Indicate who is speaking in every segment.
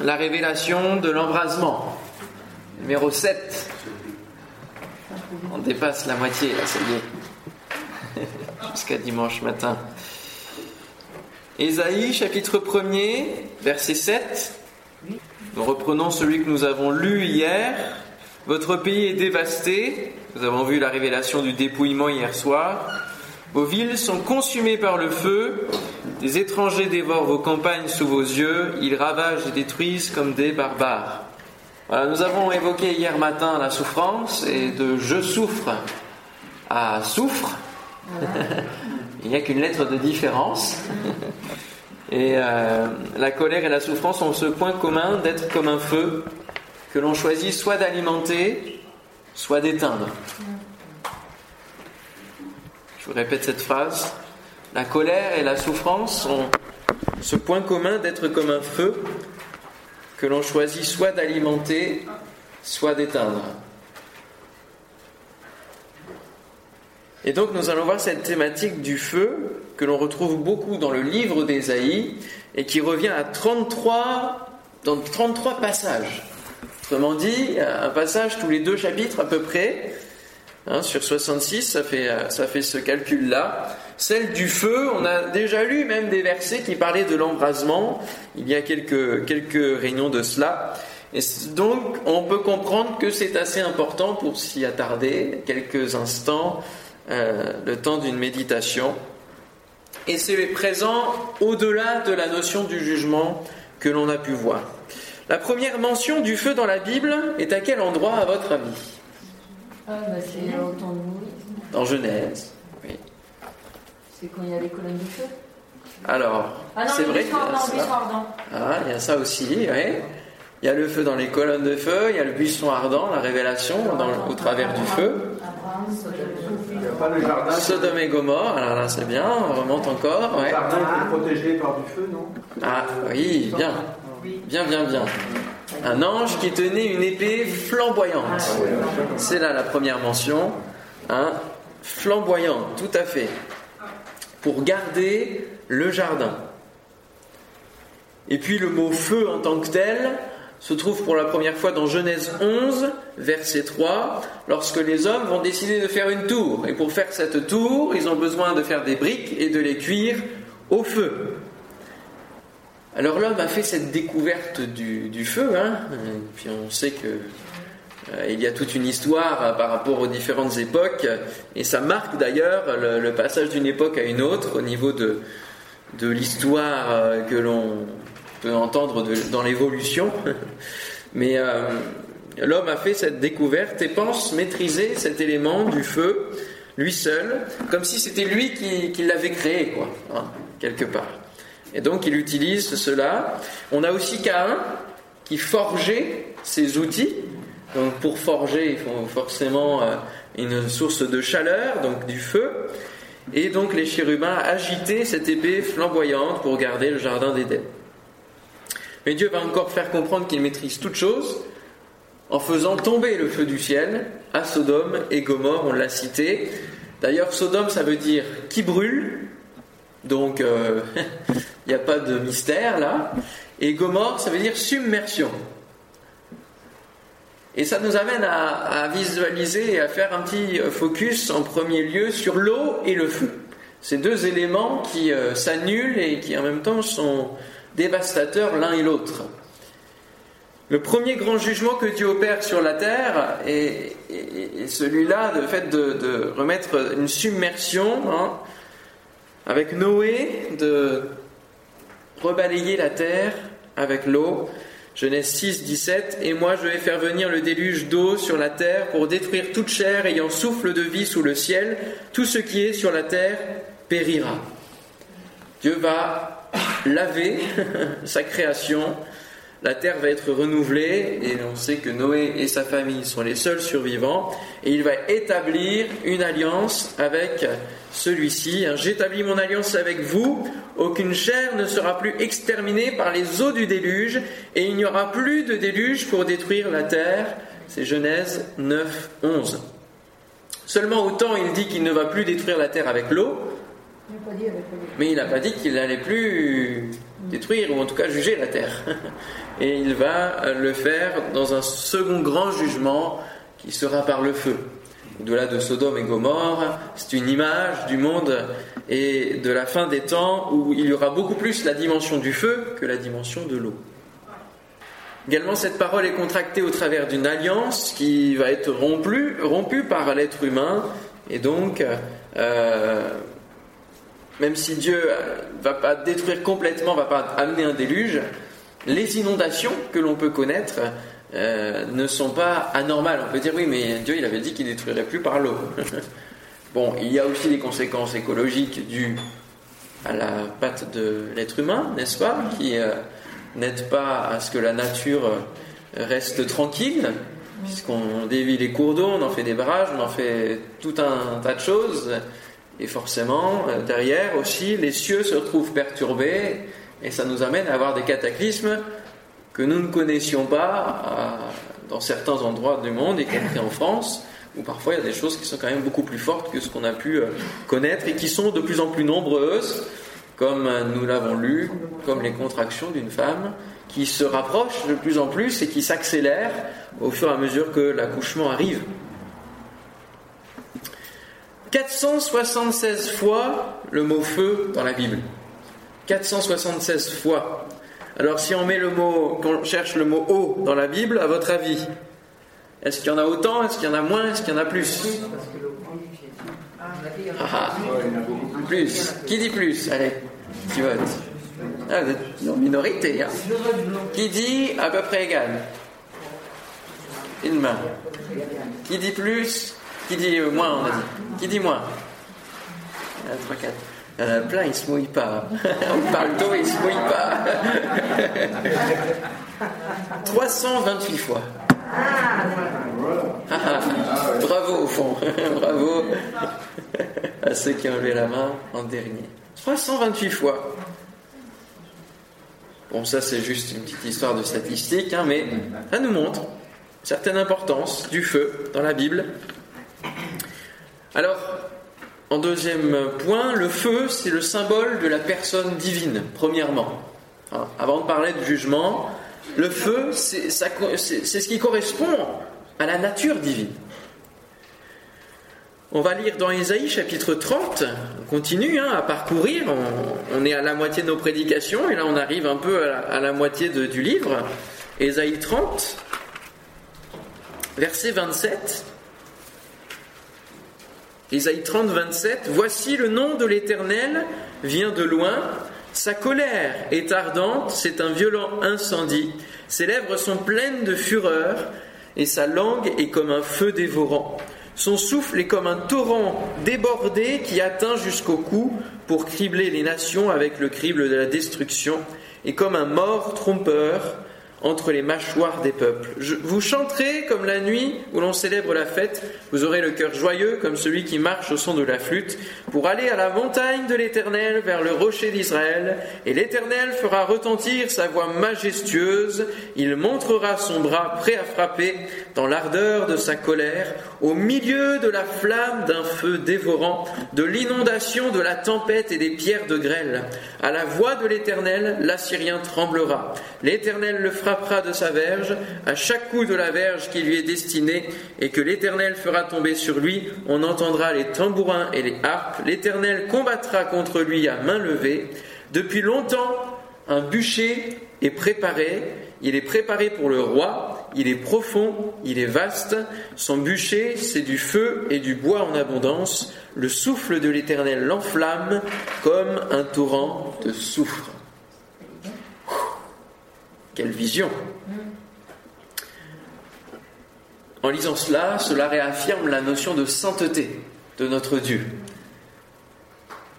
Speaker 1: la révélation de l'embrasement. Numéro 7. On dépasse la moitié, là, ça y est. Jusqu'à dimanche matin. Ésaïe, chapitre 1er, verset 7. Nous reprenons celui que nous avons lu hier. Votre pays est dévasté. Nous avons vu la révélation du dépouillement hier soir. Vos villes sont consumées par le feu. Des étrangers dévorent vos campagnes sous vos yeux. Ils ravagent et détruisent comme des barbares. Voilà, nous avons évoqué hier matin la souffrance et de je souffre à souffre. Il n'y a qu'une lettre de différence. Et euh, la colère et la souffrance ont ce point commun d'être comme un feu que l'on choisit soit d'alimenter, soit d'éteindre. Je vous répète cette phrase. La colère et la souffrance ont ce point commun d'être comme un feu que l'on choisit soit d'alimenter, soit d'éteindre. Et donc nous allons voir cette thématique du feu que l'on retrouve beaucoup dans le livre d'Ésaïe et qui revient à 33, dans 33 passages. Autrement dit, un passage tous les deux chapitres à peu près. Hein, sur 66, ça fait, ça fait ce calcul-là. Celle du feu, on a déjà lu même des versets qui parlaient de l'embrasement. Il y a quelques, quelques réunions de cela. Et donc, on peut comprendre que c'est assez important pour s'y attarder quelques instants, euh, le temps d'une méditation. Et c'est présent au-delà de la notion du jugement que l'on a pu voir. La première mention du feu dans la Bible est à quel endroit, à votre avis?
Speaker 2: Ah, bah c'est au temps de Moïse.
Speaker 1: Dans Genèse, oui.
Speaker 2: C'est quand il y a les colonnes de feu
Speaker 1: Alors,
Speaker 2: Ah non,
Speaker 1: c'est
Speaker 2: le
Speaker 1: vrai
Speaker 2: buisson
Speaker 1: qu'il y a
Speaker 2: ardent,
Speaker 1: ça.
Speaker 2: buisson ardent.
Speaker 1: Ah, il y a ça aussi, oui. Il y a le feu dans les colonnes de feu, il y a le buisson ardent, la révélation dans- au travers du feu.
Speaker 2: Abraham, Sodome.
Speaker 3: Il n'y a pas le jardin.
Speaker 1: Sodome et Gomorre, alors là c'est bien, on remonte encore,
Speaker 3: Le jardin est protégé par du feu, non?
Speaker 1: Ah oui, bien, bien, bien, bien. Un ange qui tenait une épée flamboyante. C'est là la première mention, hein, flamboyante, tout à fait, pour garder le jardin. Et puis le mot feu en tant que tel se trouve pour la première fois dans Genèse 11, verset 3, lorsque les hommes vont décider de faire une tour. Et pour faire cette tour, ils ont besoin de faire des briques et de les cuire au feu. Alors l'homme a fait cette découverte du, feu, hein, puis on sait que euh, il y a toute une histoire euh, par rapport aux différentes époques, et ça marque d'ailleurs le, passage d'une époque à une autre au niveau de, l'histoire euh, que l'on peut entendre dans l'évolution. Mais euh, l'homme a fait cette découverte et pense maîtriser cet élément du feu, lui seul, comme si c'était lui qui, qui l'avait créé, quoi, hein, quelque part. Et donc il utilise cela. On a aussi Caïn qui forgeait ses outils. Donc pour forger, il faut forcément euh, une source de chaleur, donc du feu. Et donc les chérubins agitaient cette épée flamboyante pour garder le jardin d'Éden. Mais Dieu va encore faire comprendre qu'il maîtrise toutes choses en faisant tomber le feu du ciel à Sodome et Gomorre, on l'a cité. D'ailleurs, Sodome, ça veut dire qui brûle, donc euh, il n'y a pas de mystère là. Et Gomorre, ça veut dire submersion. Et ça nous amène à, visualiser et à faire un petit focus en premier lieu sur l'eau et le feu. Ces deux éléments qui euh, s'annulent et qui en même temps sont dévastateurs l'un et l'autre. Le premier grand jugement que Dieu opère sur la terre est, celui-là, le fait de, de remettre une submersion, hein, avec Noé, de rebalayer la terre avec l'eau. Genèse 6, 17. Et moi je vais faire venir le déluge d'eau sur la terre pour détruire toute chair ayant souffle de vie sous le ciel. Tout ce qui est sur la terre périra. Dieu va laver sa création. La terre va être renouvelée et on sait que Noé et sa famille sont les seuls survivants et il va établir une alliance avec celui-ci. J'établis mon alliance avec vous, aucune chair ne sera plus exterminée par les eaux du déluge et il n'y aura plus de déluge pour détruire la terre. C'est Genèse 9, 11. Seulement autant il dit qu'il ne va plus détruire la terre avec l'eau, mais il n'a pas dit qu'il n'allait plus détruire ou en tout cas juger la terre. Et il va le faire dans un second grand jugement qui sera par le feu. Au-delà de Sodome et Gomorre, c'est une image du monde et de la fin des temps où il y aura beaucoup plus la dimension du feu que la dimension de l'eau. Également, cette parole est contractée au travers d'une alliance qui va être rompue, rompue par l'être humain. Et donc, euh, même si Dieu va pas détruire complètement, va pas amener un déluge, les inondations que l'on peut connaître euh, ne sont pas anormales. On peut dire oui, mais Dieu il avait dit qu'il détruirait plus par l'eau. bon, il y a aussi des conséquences écologiques dues à la patte de l'être humain, n'est-ce pas, qui euh, n'aide pas à ce que la nature reste tranquille, puisqu'on dévie les cours d'eau, on en fait des barrages, on en fait tout un tas de choses, et forcément, derrière aussi, les cieux se retrouvent perturbés, et ça nous amène à avoir des cataclysmes que nous ne connaissions pas dans certains endroits du monde, y compris en France, où parfois il y a des choses qui sont quand même beaucoup plus fortes que ce qu'on a pu euh, connaître et qui sont de plus en plus nombreuses, comme euh, nous l'avons lu, comme les contractions d'une femme, qui se rapprochent de plus en plus et qui s'accélèrent au fur et à mesure que l'accouchement arrive. 476 fois le mot feu dans la Bible. 476 fois. Alors si on met le mot, qu'on cherche le mot eau dans la Bible, à votre avis, est-ce qu'il y en a autant Est-ce qu'il y en a moins Est-ce qu'il y en a plus? Ah, ah. Plus. Qui dit plus? Allez, qui vote ah, Vous êtes en minorité. Hein. Qui dit à peu près égal? Une main. Qui dit plus? Qui dit moins, on a dit Qui dit moins 3, 4. Il y en a plein, ils se mouillent pas. On parle d'eau, ils se mouillent pas. 328 fois. Ah, bravo au fond, bravo à ceux qui ont levé la main en dernier. 328 fois. Bon, ça c'est juste une petite histoire de statistique, hein, mais ça nous montre certaine importance du feu dans la Bible. Alors, en deuxième point, le feu, c'est le symbole de la personne divine, premièrement. Hein, avant de parler de jugement, le feu, c'est ce qui correspond à la nature divine. On va lire dans Ésaïe chapitre 30, on continue hein, à parcourir, on, est à la moitié de nos prédications, et là on arrive un peu à la, moitié du livre. Ésaïe 30, verset 27. Ésaïe 30, 27, Voici le nom de l'Éternel vient de loin, sa colère est ardente, c'est un violent incendie, ses lèvres sont pleines de fureur, et sa langue est comme un feu dévorant. Son souffle est comme un torrent débordé qui atteint jusqu'au cou pour cribler les nations avec le crible de la destruction, et comme un mort trompeur entre les mâchoires des peuples. vous chanterez comme la nuit où l'on célèbre la fête, vous aurez le cœur joyeux comme celui qui marche au son de la flûte, pour aller à la montagne de l'Éternel, vers le rocher d'Israël, et l'Éternel fera retentir sa voix majestueuse, il montrera son bras prêt à frapper dans l'ardeur de sa colère, au milieu de la flamme d'un feu dévorant, de l'inondation de la tempête et des pierres de grêle. À la voix de l'Éternel, l'Assyrien tremblera. L'Éternel le fera frappera de sa verge, à chaque coup de la verge qui lui est destinée, et que l'Éternel fera tomber sur lui, on entendra les tambourins et les harpes, l'Éternel combattra contre lui à main levée. Depuis longtemps, un bûcher est préparé, il est préparé pour le roi, il est profond, il est vaste, son bûcher, c'est du feu et du bois en abondance, le souffle de l'Éternel l'enflamme comme un torrent de soufre. Quelle vision En lisant cela, cela réaffirme la notion de sainteté de notre Dieu.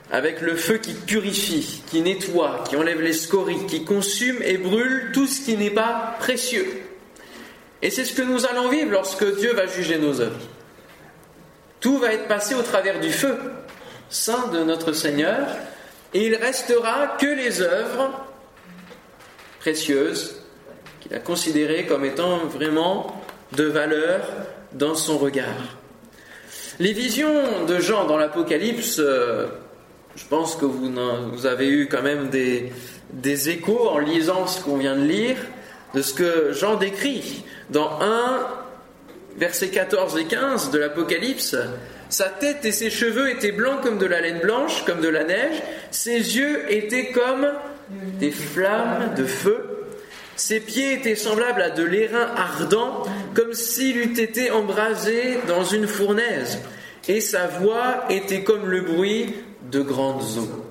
Speaker 1: Avec le feu qui purifie, qui nettoie, qui enlève les scories, qui consume et brûle tout ce qui n'est pas précieux. Et c'est ce que nous allons vivre lorsque Dieu va juger nos œuvres. Tout va être passé au travers du feu saint de notre Seigneur, et il restera que les œuvres précieuse qu'il a considérée comme étant vraiment de valeur dans son regard. Les visions de Jean dans l'Apocalypse, euh, je pense que vous, avez eu quand même des, des échos en lisant ce qu'on vient de lire, de ce que Jean décrit dans 1, versets 14 et 15 de l'Apocalypse. Sa tête et ses cheveux étaient blancs comme de la laine blanche, comme de la neige. Ses yeux étaient comme des flammes de feu. Ses pieds étaient semblables à de l'airain ardent, comme s'il eût été embrasé dans une fournaise. Et sa voix était comme le bruit de grandes eaux.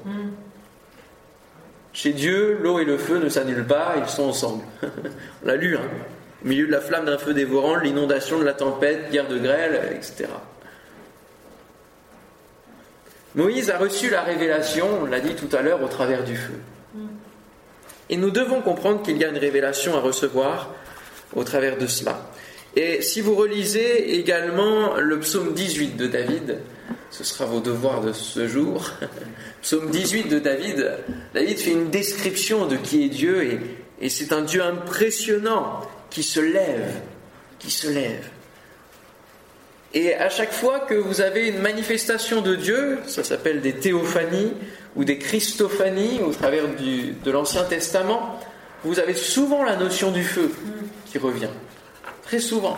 Speaker 1: Chez Dieu, l'eau et le feu ne s'annulent pas, ils sont ensemble. On l'a lu, hein. Au milieu de la flamme d'un feu dévorant, l'inondation de la tempête, guerre de grêle, etc. Moïse a reçu la révélation, on l'a dit tout à l'heure, au travers du feu. Et nous devons comprendre qu'il y a une révélation à recevoir au travers de cela. Et si vous relisez également le psaume 18 de David, ce sera vos devoirs de ce jour. psaume 18 de David, David fait une description de qui est Dieu et, et c'est un Dieu impressionnant qui se lève, qui se lève. Et à chaque fois que vous avez une manifestation de Dieu, ça s'appelle des théophanies ou des christophanies au travers de l'Ancien Testament, vous avez souvent la notion du feu qui revient. Très souvent.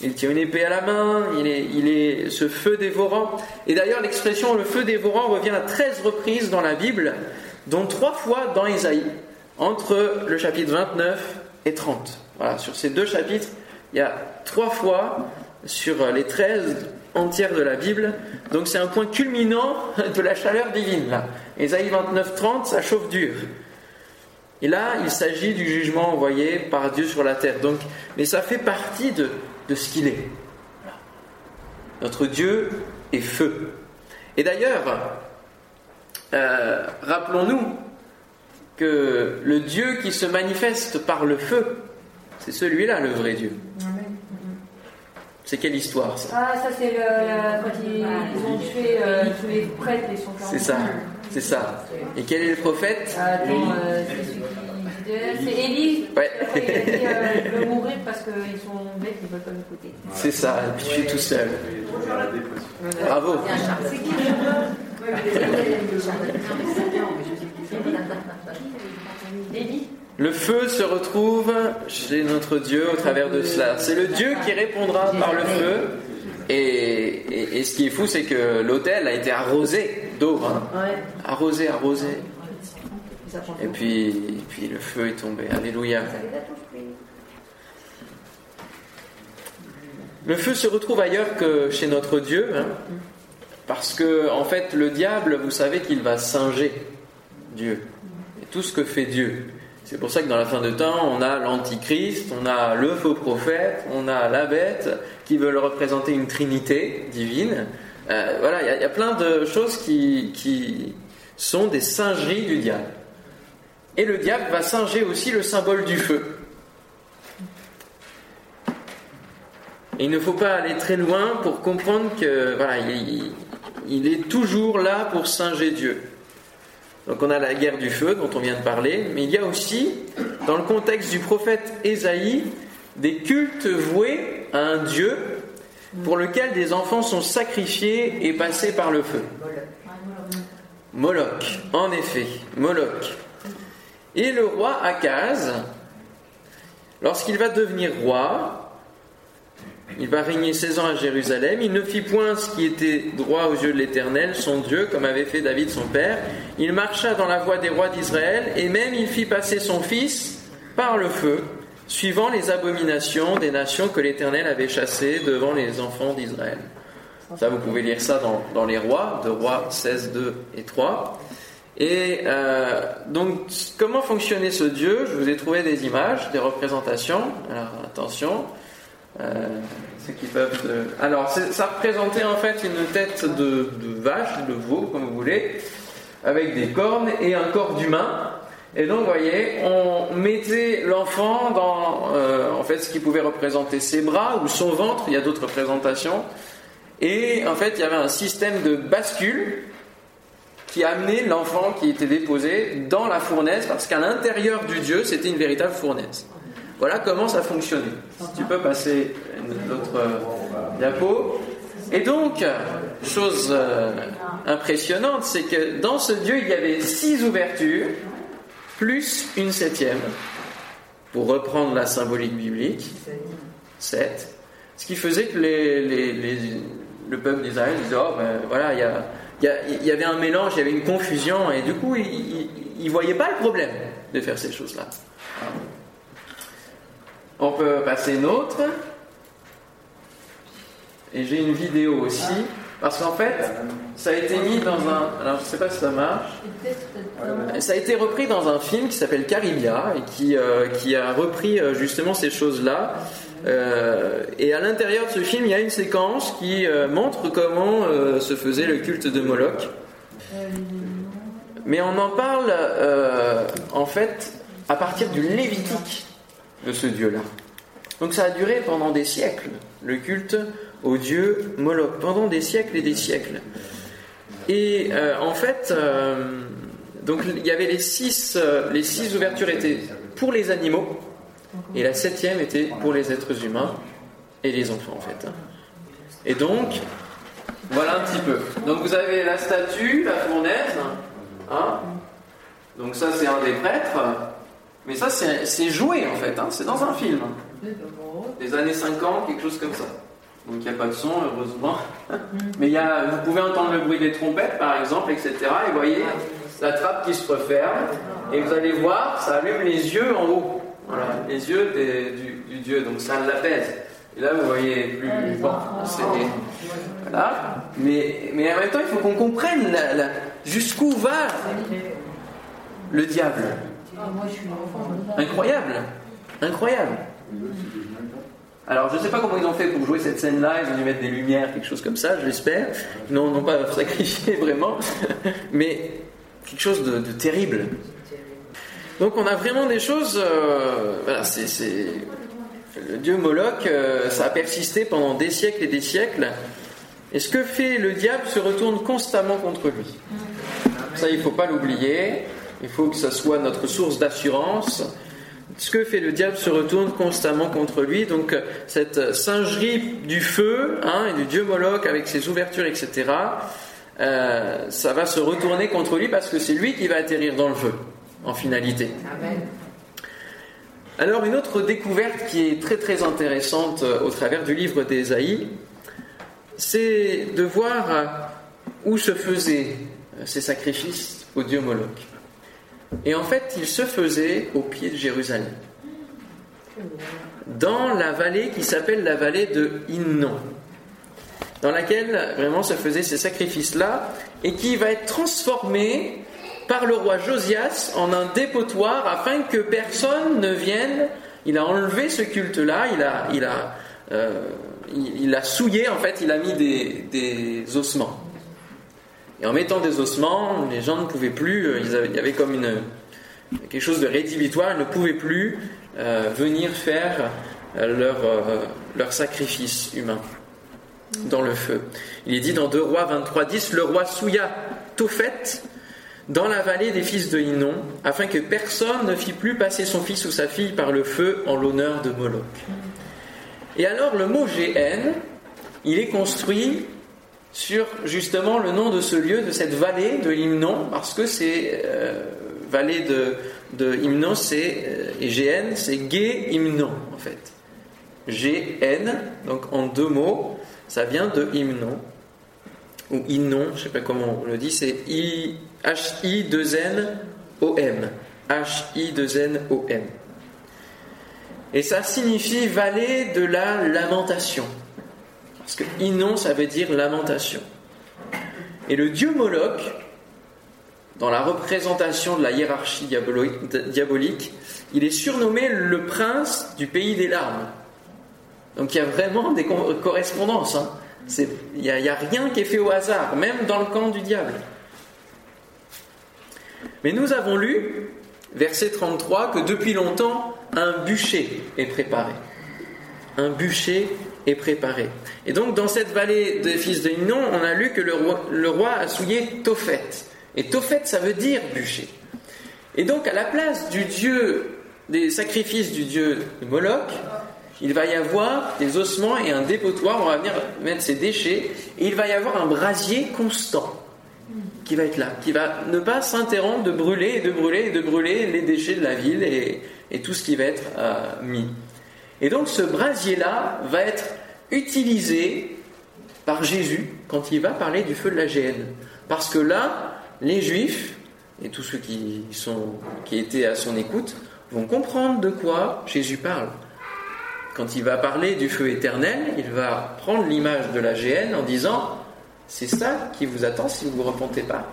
Speaker 1: Il tient une épée à la main, il est, il est ce feu dévorant. Et d'ailleurs, l'expression le feu dévorant revient à 13 reprises dans la Bible, dont trois fois dans Isaïe, entre le chapitre 29 et 30. Voilà, sur ces deux chapitres, il y a trois fois sur les 13 entières de la Bible. Donc c'est un point culminant de la chaleur divine. Là. Ésaïe 29-30, ça chauffe dur. Et là, il s'agit du jugement envoyé par Dieu sur la terre. Donc, mais ça fait partie de, de ce qu'il est. Notre Dieu est feu. Et d'ailleurs, euh, rappelons-nous que le Dieu qui se manifeste par le feu, c'est celui-là le vrai Dieu. C'est quelle histoire ça
Speaker 2: Ah, ça c'est quand ils, ils ont tué euh, tous les prêtres, les 140.
Speaker 1: C'est ça, c'est ça. Et quel est le prophète
Speaker 2: Ah, Attends, euh, c'est Élie.
Speaker 1: Ouais.
Speaker 2: Il a dit euh, je veux mourir parce qu'ils sont bêtes, ils veulent pas m'écouter.
Speaker 1: C'est ça, et puis je suis tout seul. Bravo.
Speaker 2: C'est qui Élie
Speaker 1: Le feu se retrouve chez notre Dieu au travers de cela. C'est le Dieu qui répondra par le feu. Et, et- et ce qui est fou, c'est que l'autel a été arrosé d'eau. hein. Arrosé, arrosé. Puis, et puis le feu est tombé. Alléluia. Le feu se retrouve ailleurs que chez notre Dieu, hein, parce que en fait le diable, vous savez qu'il va singer Dieu et tout ce que fait Dieu. C'est pour ça que dans la fin de temps, on a l'antichrist, on a le faux prophète, on a la bête qui veulent représenter une trinité divine. Euh, voilà, il y a- plein de choses qui, sont des singeries du diable. Et le diable va singer aussi le symbole du feu. Et il ne faut pas aller très loin pour comprendre que voilà, il, il est toujours là pour singer Dieu. Donc on a la guerre du feu dont on vient de parler, mais il y a aussi, dans le contexte du prophète Ésaïe, des cultes voués à un Dieu pour lequel des enfants sont sacrifiés et passés par le feu. Moloch, en effet, Moloch. Et le roi Akaz, lorsqu'il va devenir roi, il va régner 16 ans à Jérusalem. Il ne fit point ce qui était droit aux yeux de l'Éternel, son Dieu, comme avait fait David son père. Il marcha dans la voie des rois d'Israël, et même il fit passer son fils par le feu, suivant les abominations des nations que l'Éternel avait chassées devant les enfants d'Israël. Ça, vous pouvez lire ça dans, dans les rois, de rois 16, 2 et 3. Et euh, donc, comment fonctionnait ce Dieu? Je vous ai trouvé des images, des représentations. Alors, attention. Euh, qui peuvent. se- Alors, ça représentait en fait une tête de, de vache, de veau, comme vous voulez, avec des cornes et un corps d'humain. Et donc, vous voyez, on mettait l'enfant dans euh, en fait ce qui pouvait représenter ses bras ou son ventre. Il y a d'autres représentations. Et en fait, il y avait un système de bascule qui amenait l'enfant qui était déposé dans la fournaise, parce qu'à l'intérieur du Dieu, c'était une véritable fournaise. Voilà comment ça fonctionnait. Si tu peux passer une autre euh, diapo. Et donc, chose euh, impressionnante, c'est que dans ce Dieu, il y avait six ouvertures plus une septième, pour reprendre la symbolique biblique, 7. Ce qui faisait que les, les- le peuple d'Israël disait Oh, ben voilà, il y, il y avait un mélange, il y avait une confusion, et du coup, ils ne voyaient pas le problème de faire ces choses-là. On peut passer une autre. Et j'ai une vidéo aussi, parce qu'en fait, ça a été mis dans un. Alors, je sais pas si ça marche. Ça a été repris dans un film qui s'appelle Caribia et qui, euh, qui a repris euh, justement ces choses-là. Euh, et à l'intérieur de ce film, il y a une séquence qui montre comment se faisait le culte de Moloch. Mais on en parle en fait à partir du Lévitique de ce dieu-là. Donc ça a duré pendant des siècles, le culte au dieu Moloch, pendant des siècles et des siècles. Et euh, en fait, euh, donc il y avait les six, euh, les six ouvertures étaient pour les animaux, et la septième était pour les êtres humains et les enfants en fait. Et donc, voilà un petit peu. Donc vous avez la statue, la fournaise, hein. donc ça c'est un des prêtres, mais ça c'est joué en fait, hein. c'est dans un film, des années 50, quelque chose comme ça. Donc il n'y a pas de son, heureusement. Mais il y a, vous pouvez entendre le bruit des trompettes, par exemple, etc. Et vous voyez la trappe qui se referme. Et vous allez voir, ça allume les yeux en haut. Voilà, les yeux des- du, du dieu. Donc ça l'apaise. Et là, vous voyez plus. Bon. Voilà. Mais, mais en même temps, il faut qu'on comprenne jusqu'où va le diable.
Speaker 2: Enfant.
Speaker 1: Incroyable. Incroyable. Alors, je ne sais pas comment ils ont fait pour jouer cette scène-là. Ils ont dû mettre des lumières, quelque chose comme ça, je l'espère. Non, non pas sacrifié vraiment, mais quelque chose de, terrible. Donc, on a vraiment des choses. euh, voilà, c'est- le dieu Moloch. euh, ça a persisté pendant des siècles et des siècles. Et ce que fait le diable se retourne constamment contre lui? Ça, il ne faut pas l'oublier. Il faut que ça soit notre source d'assurance. Ce que fait le diable se retourne constamment contre lui. Donc, cette singerie du feu hein, et du dieu Moloch avec ses ouvertures, etc., euh, ça va se retourner contre lui parce que c'est lui qui va atterrir dans le feu, en finalité. Alors, une autre découverte qui est très très intéressante euh, au travers du livre d'Ésaïe, c'est de voir où se faisaient euh, ces sacrifices au dieu Moloch. Et en fait, ils se faisaient au pied de Jérusalem, dans la vallée qui s'appelle la vallée de Hinnom, dans laquelle vraiment se faisaient ces sacrifices-là, et qui va être transformée par le roi Josias en un dépotoir afin que personne ne vienne. Il a enlevé ce culte-là, il a, il a, euh, il, il souillé, en fait, il a mis des ossements. Et en mettant des ossements, les gens ne pouvaient plus, euh, il y avait comme une, quelque chose de rédhibitoire, ils ne pouvaient plus euh, venir faire euh, leur, leur sacrifice humain dans le feu. Il est dit dans 2 Rois 23.10, le roi souilla Tophet dans la vallée des fils de Hinnom, afin que personne ne fît plus passer son fils ou sa fille par le feu en l'honneur de Moloch. Et alors le mot GN, il est construit sur justement le nom de ce lieu, de cette vallée de Hymnon, parce que c'est euh, vallée de, de Hymnon, c'est euh, GN, c'est Gay Hymnon en fait. GN, donc en deux mots, ça vient de Hymnon ou Hymnon, je sais pas comment on le dit, c'est I H I 2 N O M. H I 2 N O M. Et ça signifie vallée de la lamentation. Parce que Inon, ça veut dire lamentation. Et le dieu Moloch, dans la représentation de la hiérarchie diabolique, il est surnommé le prince du pays des larmes. Donc il y a vraiment des co- correspondances. hein. Il n'y a rien qui est fait au hasard, même dans le camp du diable. Mais nous avons lu, verset 33, que depuis longtemps, un bûcher est préparé. Un bûcher est préparé. Et donc, dans cette vallée des fils de Hinnon, on a lu que le roi, le roi a souillé Tophet. Et Tophet, ça veut dire bûcher. Et donc, à la place du dieu, des sacrifices du dieu de Moloch, il va y avoir des ossements et un dépotoir. On va venir mettre ces déchets. Et il va y avoir un brasier constant. qui va être là, qui va ne pas s'interrompre de brûler et de brûler et de brûler les déchets de la ville et, tout ce qui va être euh, mis. Et donc ce brasier-là va être utilisé par Jésus quand il va parler du feu de la géhenne. Parce que là, les Juifs et tous ceux qui, sont, qui étaient à son écoute vont comprendre de quoi Jésus parle. Quand il va parler du feu éternel, il va prendre l'image de la géhenne en disant C'est ça qui vous attend si vous ne vous repentez pas.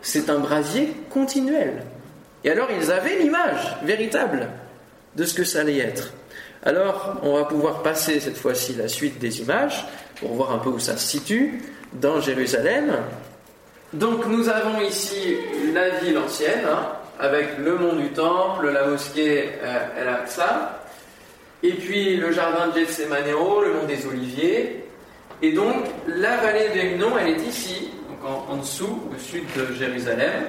Speaker 1: C'est un brasier continuel. Et alors ils avaient l'image véritable de ce que ça allait être. Alors on va pouvoir passer cette fois-ci la suite des images pour voir un peu où ça se situe dans Jérusalem. Donc nous avons ici la ville ancienne, hein, avec le mont du Temple, la mosquée euh, El-Aqsa, et puis le jardin de Gethsemane, le mont des Oliviers. Et donc la vallée de elle est ici, donc en, dessous, au sud de Jérusalem.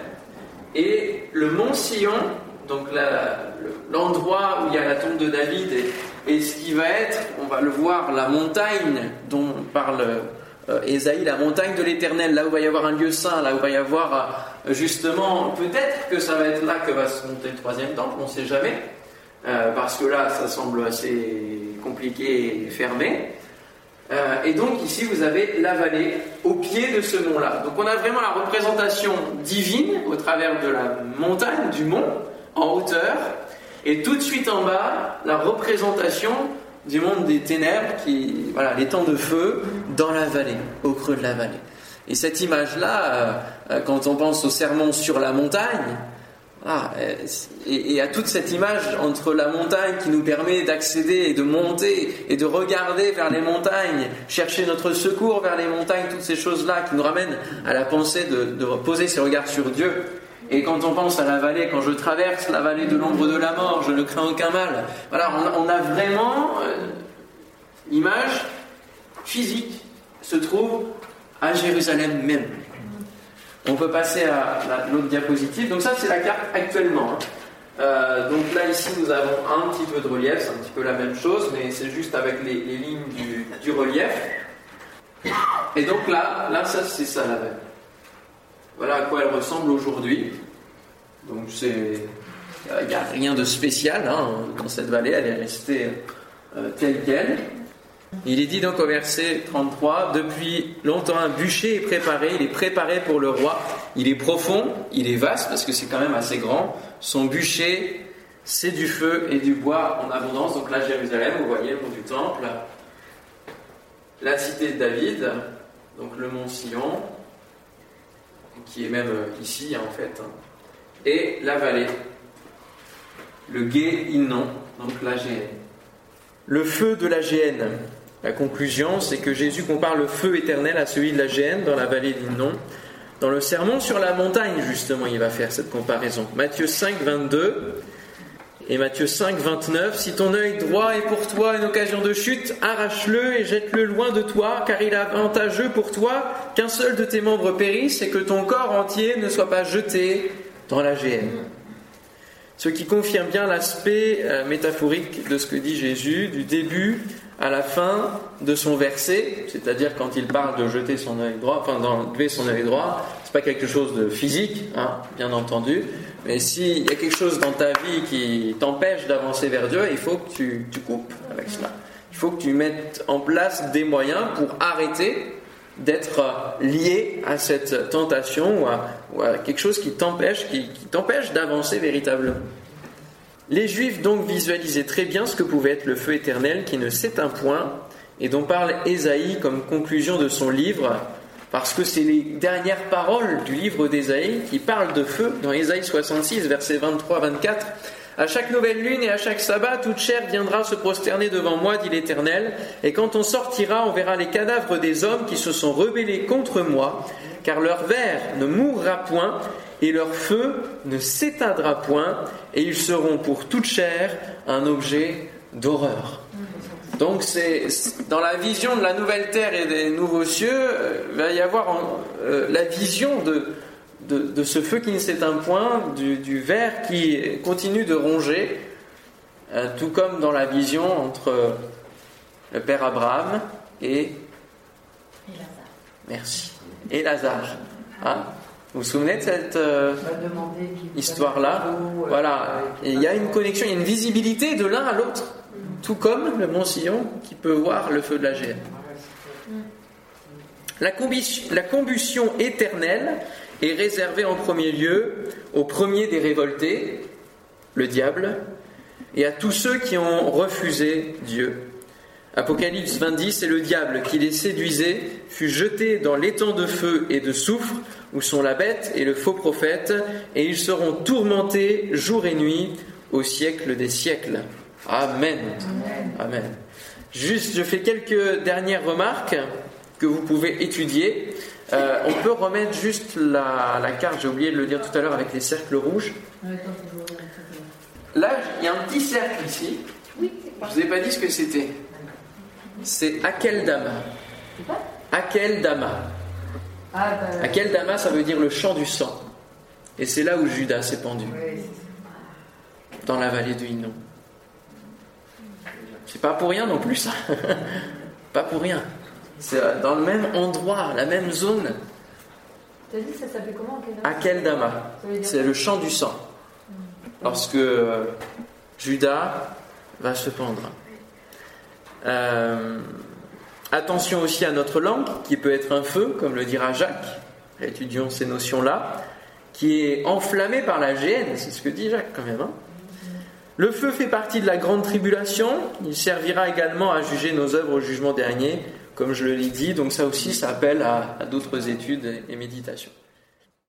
Speaker 1: Et le mont Sion, donc l'endroit où il y a la tombe de David, et, et, ce qui va être, on va le voir, la montagne dont parle euh, la montagne de l'éternel, là où va y avoir un lieu saint, là où va y avoir euh, justement, peut-être que ça va être là que va se monter le troisième temple, on ne sait jamais, euh, parce que là ça semble assez compliqué et fermé. Euh, et donc ici vous avez la vallée au pied de ce mont-là. Donc on a vraiment la représentation divine au travers de la montagne, du mont, en hauteur, et tout de suite en bas, la représentation du monde des ténèbres, qui, voilà, les temps de feu dans la vallée, au creux de la vallée. Et cette image-là, euh, euh, quand on pense au sermon sur la montagne, ah, et, à toute cette image entre la montagne qui nous permet d'accéder et de monter et de regarder vers les montagnes, chercher notre secours vers les montagnes, toutes ces choses-là qui nous ramènent à la pensée de, de poser ses regards sur Dieu et quand on pense à la vallée, quand je traverse la vallée de l'ombre de la mort, je ne crains aucun mal. Voilà, on, a vraiment euh, l'image physique se trouve à Jérusalem même. On peut passer à l'autre diapositive. Donc ça, c'est la carte actuellement. Hein. Euh, donc là, ici, nous avons un petit peu de relief. C'est un petit peu la même chose, mais c'est juste avec les, lignes du, du, relief. Et donc là, là, ça, c'est ça la vallée. Voilà à quoi elle ressemble aujourd'hui. Donc c'est, il n'y a rien de spécial hein, dans cette vallée, elle est restée euh, telle qu'elle. Il est dit donc au verset 33, depuis longtemps un bûcher est préparé, il est préparé pour le roi, il est profond, il est vaste parce que c'est quand même assez grand, son bûcher c'est du feu et du bois en abondance, donc là Jérusalem, vous voyez le mont du temple, la cité de David, donc le mont Sion, qui est même euh, ici en fait, hein. Et la vallée, le gué Innon, donc la GN. Le feu de la GN. La conclusion, c'est que Jésus compare le feu éternel à celui de la GN dans la vallée d'Innon. Dans le sermon sur la montagne, justement, il va faire cette comparaison. Matthieu 5, 22 et Matthieu 5, 29, Si ton œil droit est pour toi une occasion de chute, arrache-le et jette-le loin de toi, car il est avantageux pour toi qu'un seul de tes membres périsse et que ton corps entier ne soit pas jeté dans la géhenne. Ce qui confirme bien l'aspect euh, métaphorique de ce que dit Jésus, du début à la fin de son verset, c'est-à-dire quand il parle de jeter son œil droit, enfin d'enlever son œil droit, c'est pas quelque chose de physique, hein, bien entendu, mais s'il y a quelque chose dans ta vie qui t'empêche d'avancer vers Dieu, il faut que tu, coupes avec cela. Il faut que tu mettes en place des moyens pour arrêter d'être lié à cette tentation ou à, quelque chose qui t'empêche, qui t'empêche d'avancer véritablement. Les Juifs donc visualisaient très bien ce que pouvait être le feu éternel qui ne s'éteint point et dont parle Ésaïe comme conclusion de son livre parce que c'est les dernières paroles du livre d'Ésaïe qui parlent de feu dans Ésaïe 66, versets 23-24. À chaque nouvelle lune et à chaque sabbat, toute chair viendra se prosterner devant moi, dit l'Éternel, et quand on sortira, on verra les cadavres des hommes qui se sont rebellés contre moi, car leur verre ne mourra point, et leur feu ne s'éteindra point, et ils seront pour toute chair un objet d'horreur. Donc c'est dans la vision de la nouvelle terre et des nouveaux cieux, euh, il va y avoir euh, la vision de, de, ce feu qui ne s'éteint point, du, du verre qui continue de ronger, euh, tout comme dans la vision entre le père Abraham et,
Speaker 2: et Lazare.
Speaker 1: merci et Lazare. Hein? Vous vous souvenez de cette euh, histoire-là? Voilà, Et il y a une connexion, il y a une visibilité de l'un à l'autre, tout comme le mont Sillon qui peut voir le feu de la géhenne. La combustion éternelle est réservée en premier lieu au premier des révoltés, le diable, et à tous ceux qui ont refusé Dieu. Apocalypse 20, c'est le diable qui les séduisait, fut jeté dans l'étang de feu et de soufre, où sont la bête et le faux prophète, et ils seront tourmentés jour et nuit au siècle des siècles. Amen. Amen. Juste, je fais quelques dernières remarques que vous pouvez étudier. Euh, on peut remettre juste la, carte, j'ai oublié de le dire tout à l'heure avec les cercles rouges. Là, il y a un petit cercle ici. Je ne vous ai pas dit ce que c'était. C'est Akeldama. Akeldama. Bah, Akeldama, ça veut dire le champ du sang. Et c'est là où Judas s'est pendu. Dans la vallée du Hinnom. C'est pas pour rien non plus, ça. pas pour rien. C'est dans le même endroit, la même zone.
Speaker 2: Tu as dit ça s'appelle comment
Speaker 1: Akeldama. C'est le champ du sang. Lorsque euh, Judas va se pendre. Euh, attention aussi à notre langue, qui peut être un feu, comme le dira Jacques. Étudions ces notions-là, qui est enflammée par la géhenne, c'est ce que dit Jacques quand même. Hein. le feu fait partie de la grande tribulation, il servira également à juger nos œuvres au jugement dernier, comme je l'ai dit, donc ça aussi, ça appelle à d'autres études et méditations.